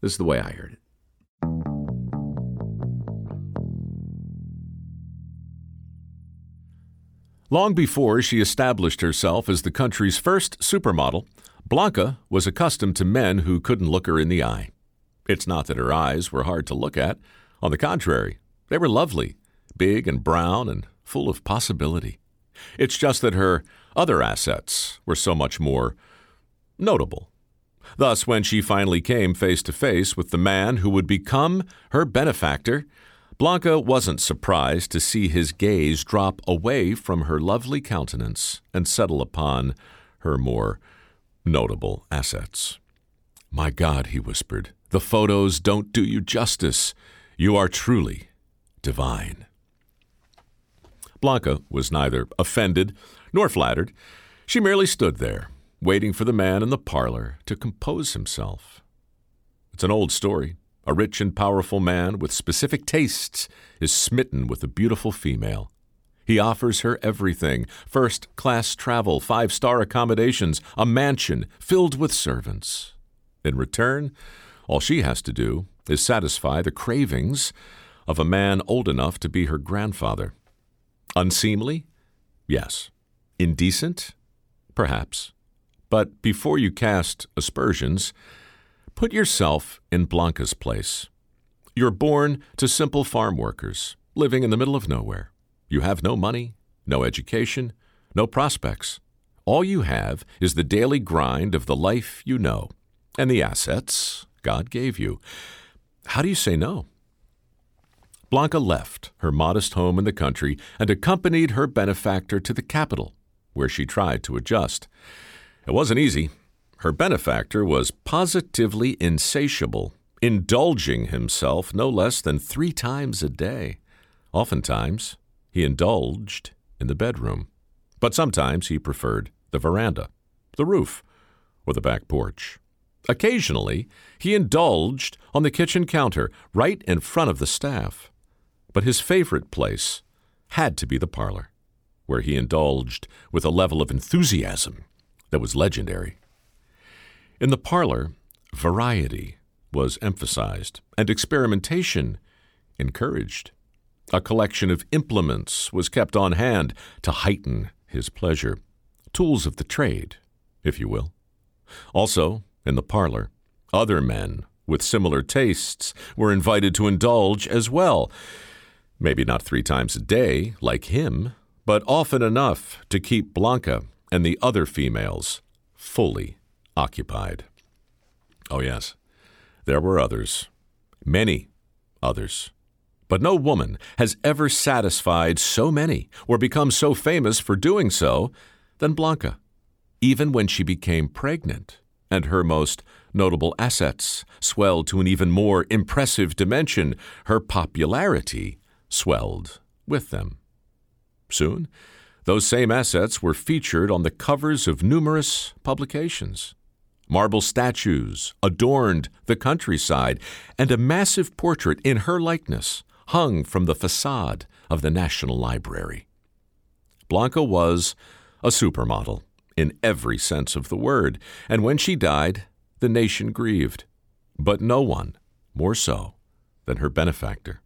This is the way I heard it. Long before she established herself as the country's first supermodel, Blanca was accustomed to men who couldn't look her in the eye. It's not that her eyes were hard to look at. On the contrary, they were lovely, big and brown and full of possibility. It's just that her other assets were so much more notable. Thus, when she finally came face to face with the man who would become her benefactor, Blanca wasn't surprised to see his gaze drop away from her lovely countenance and settle upon her more notable assets. My God, he whispered, the photos don't do you justice. You are truly divine. Blanca was neither offended nor flattered. She merely stood there, waiting for the man in the parlor to compose himself. It's an old story. A rich and powerful man with specific tastes is smitten with a beautiful female. He offers her everything first class travel, five star accommodations, a mansion filled with servants. In return, all she has to do is satisfy the cravings of a man old enough to be her grandfather. Unseemly? Yes. Indecent? Perhaps. But before you cast aspersions, put yourself in Blanca's place. You're born to simple farm workers, living in the middle of nowhere. You have no money, no education, no prospects. All you have is the daily grind of the life you know and the assets God gave you. How do you say no? Blanca left her modest home in the country and accompanied her benefactor to the capital, where she tried to adjust. It wasn't easy. Her benefactor was positively insatiable, indulging himself no less than three times a day. Oftentimes, he indulged in the bedroom, but sometimes he preferred the veranda, the roof, or the back porch. Occasionally, he indulged on the kitchen counter right in front of the staff but his favorite place had to be the parlor, where he indulged with a level of enthusiasm that was legendary. In the parlor, variety was emphasized and experimentation encouraged. A collection of implements was kept on hand to heighten his pleasure, tools of the trade, if you will. Also, in the parlor, other men with similar tastes were invited to indulge as well, Maybe not three times a day, like him, but often enough to keep Blanca and the other females fully occupied. Oh, yes, there were others, many others. But no woman has ever satisfied so many or become so famous for doing so than Blanca, even when she became pregnant and her most notable assets swelled to an even more impressive dimension. Her popularity swelled with them. Soon, those same assets were featured on the covers of numerous publications. Marble statues adorned the countryside, and a massive portrait in her likeness hung from the facade of the National Library. Blanca was a supermodel in every sense of the word, and when she died, the nation grieved, but no one more so than her benefactor.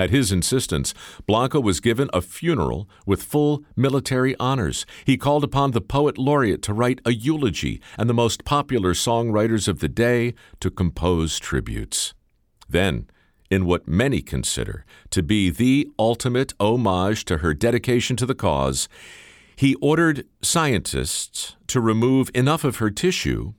At his insistence, Blanca was given a funeral with full military honors. He called upon the poet laureate to write a eulogy and the most popular songwriters of the day to compose tributes. Then, in what many consider to be the ultimate homage to her dedication to the cause, he ordered scientists to remove enough of her tissue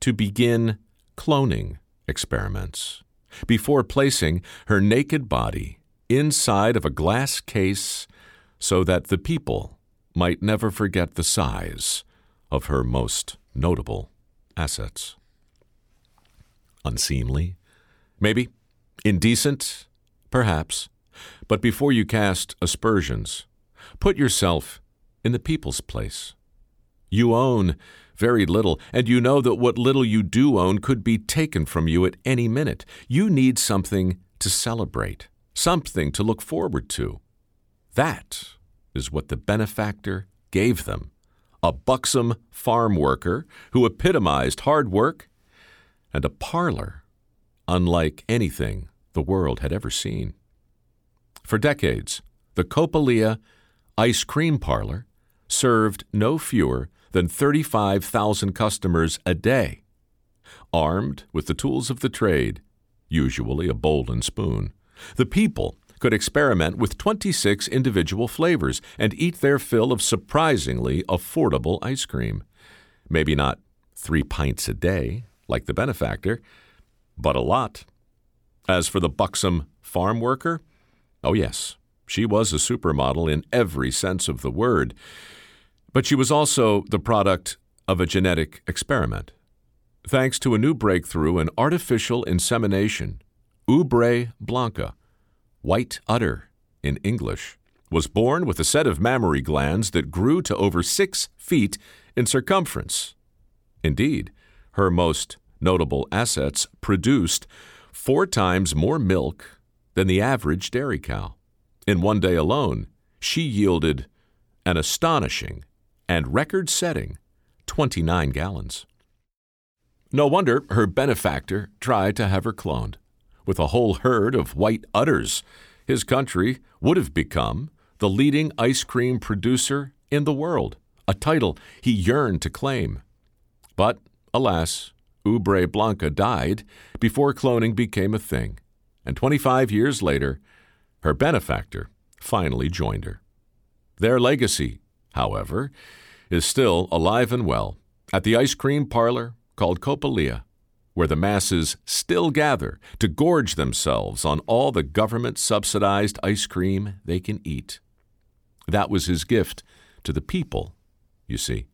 to begin cloning experiments before placing her naked body inside of a glass case so that the people might never forget the size of her most notable assets. unseemly, maybe indecent, perhaps. But before you cast aspersions, put yourself in the people's place. You own very little, and you know that what little you do own could be taken from you at any minute. You need something to celebrate, something to look forward to. That is what the benefactor gave them a buxom farm worker who epitomized hard work, and a parlor unlike anything the world had ever seen. For decades, the Coppelia ice cream parlor served no fewer than 35,000 customers a day. Armed with the tools of the trade, usually a bowl and spoon, the people could experiment with 26 individual flavors and eat their fill of surprisingly affordable ice cream. Maybe not three pints a day, like the benefactor, but a lot. As for the buxom farm worker, oh yes, she was a supermodel in every sense of the word. But she was also the product of a genetic experiment. Thanks to a new breakthrough in artificial insemination, Ubre Blanca, white udder in English, was born with a set of mammary glands that grew to over six feet in circumference. Indeed, her most notable assets produced four times more milk than the average dairy cow. In one day alone, she yielded an astonishing and record setting 29 gallons. No wonder her benefactor tried to have her cloned. With a whole herd of white udders, his country would have become the leading ice cream producer in the world, a title he yearned to claim. But, alas, Ubre Blanca died before cloning became a thing, and 25 years later, her benefactor finally joined her. Their legacy, however, is still alive and well at the ice cream parlor called Coppelia, where the masses still gather to gorge themselves on all the government subsidized ice cream they can eat. That was his gift to the people, you see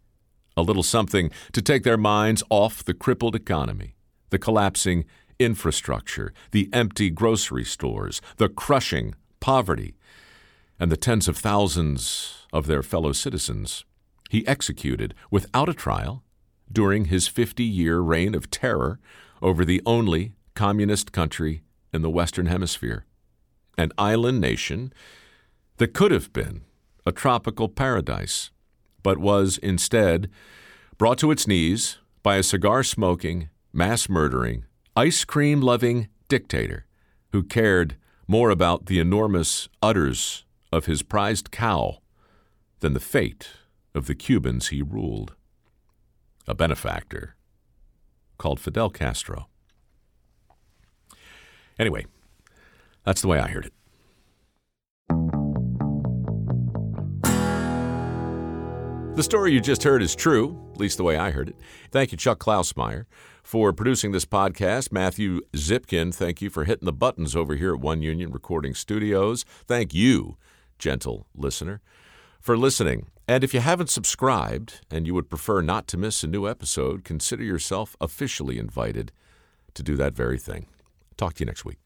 a little something to take their minds off the crippled economy, the collapsing infrastructure, the empty grocery stores, the crushing poverty, and the tens of thousands of their fellow citizens. He executed without a trial during his 50 year reign of terror over the only communist country in the Western Hemisphere, an island nation that could have been a tropical paradise but was instead brought to its knees by a cigar smoking, mass murdering, ice cream loving dictator who cared more about the enormous udders of his prized cow than the fate of the Cubans he ruled. A benefactor called Fidel Castro. Anyway, that's the way I heard it. The story you just heard is true, at least the way I heard it. Thank you, Chuck Klausmeyer, for producing this podcast. Matthew Zipkin, thank you for hitting the buttons over here at One Union Recording Studios. Thank you, gentle listener, for listening. And if you haven't subscribed and you would prefer not to miss a new episode, consider yourself officially invited to do that very thing. Talk to you next week.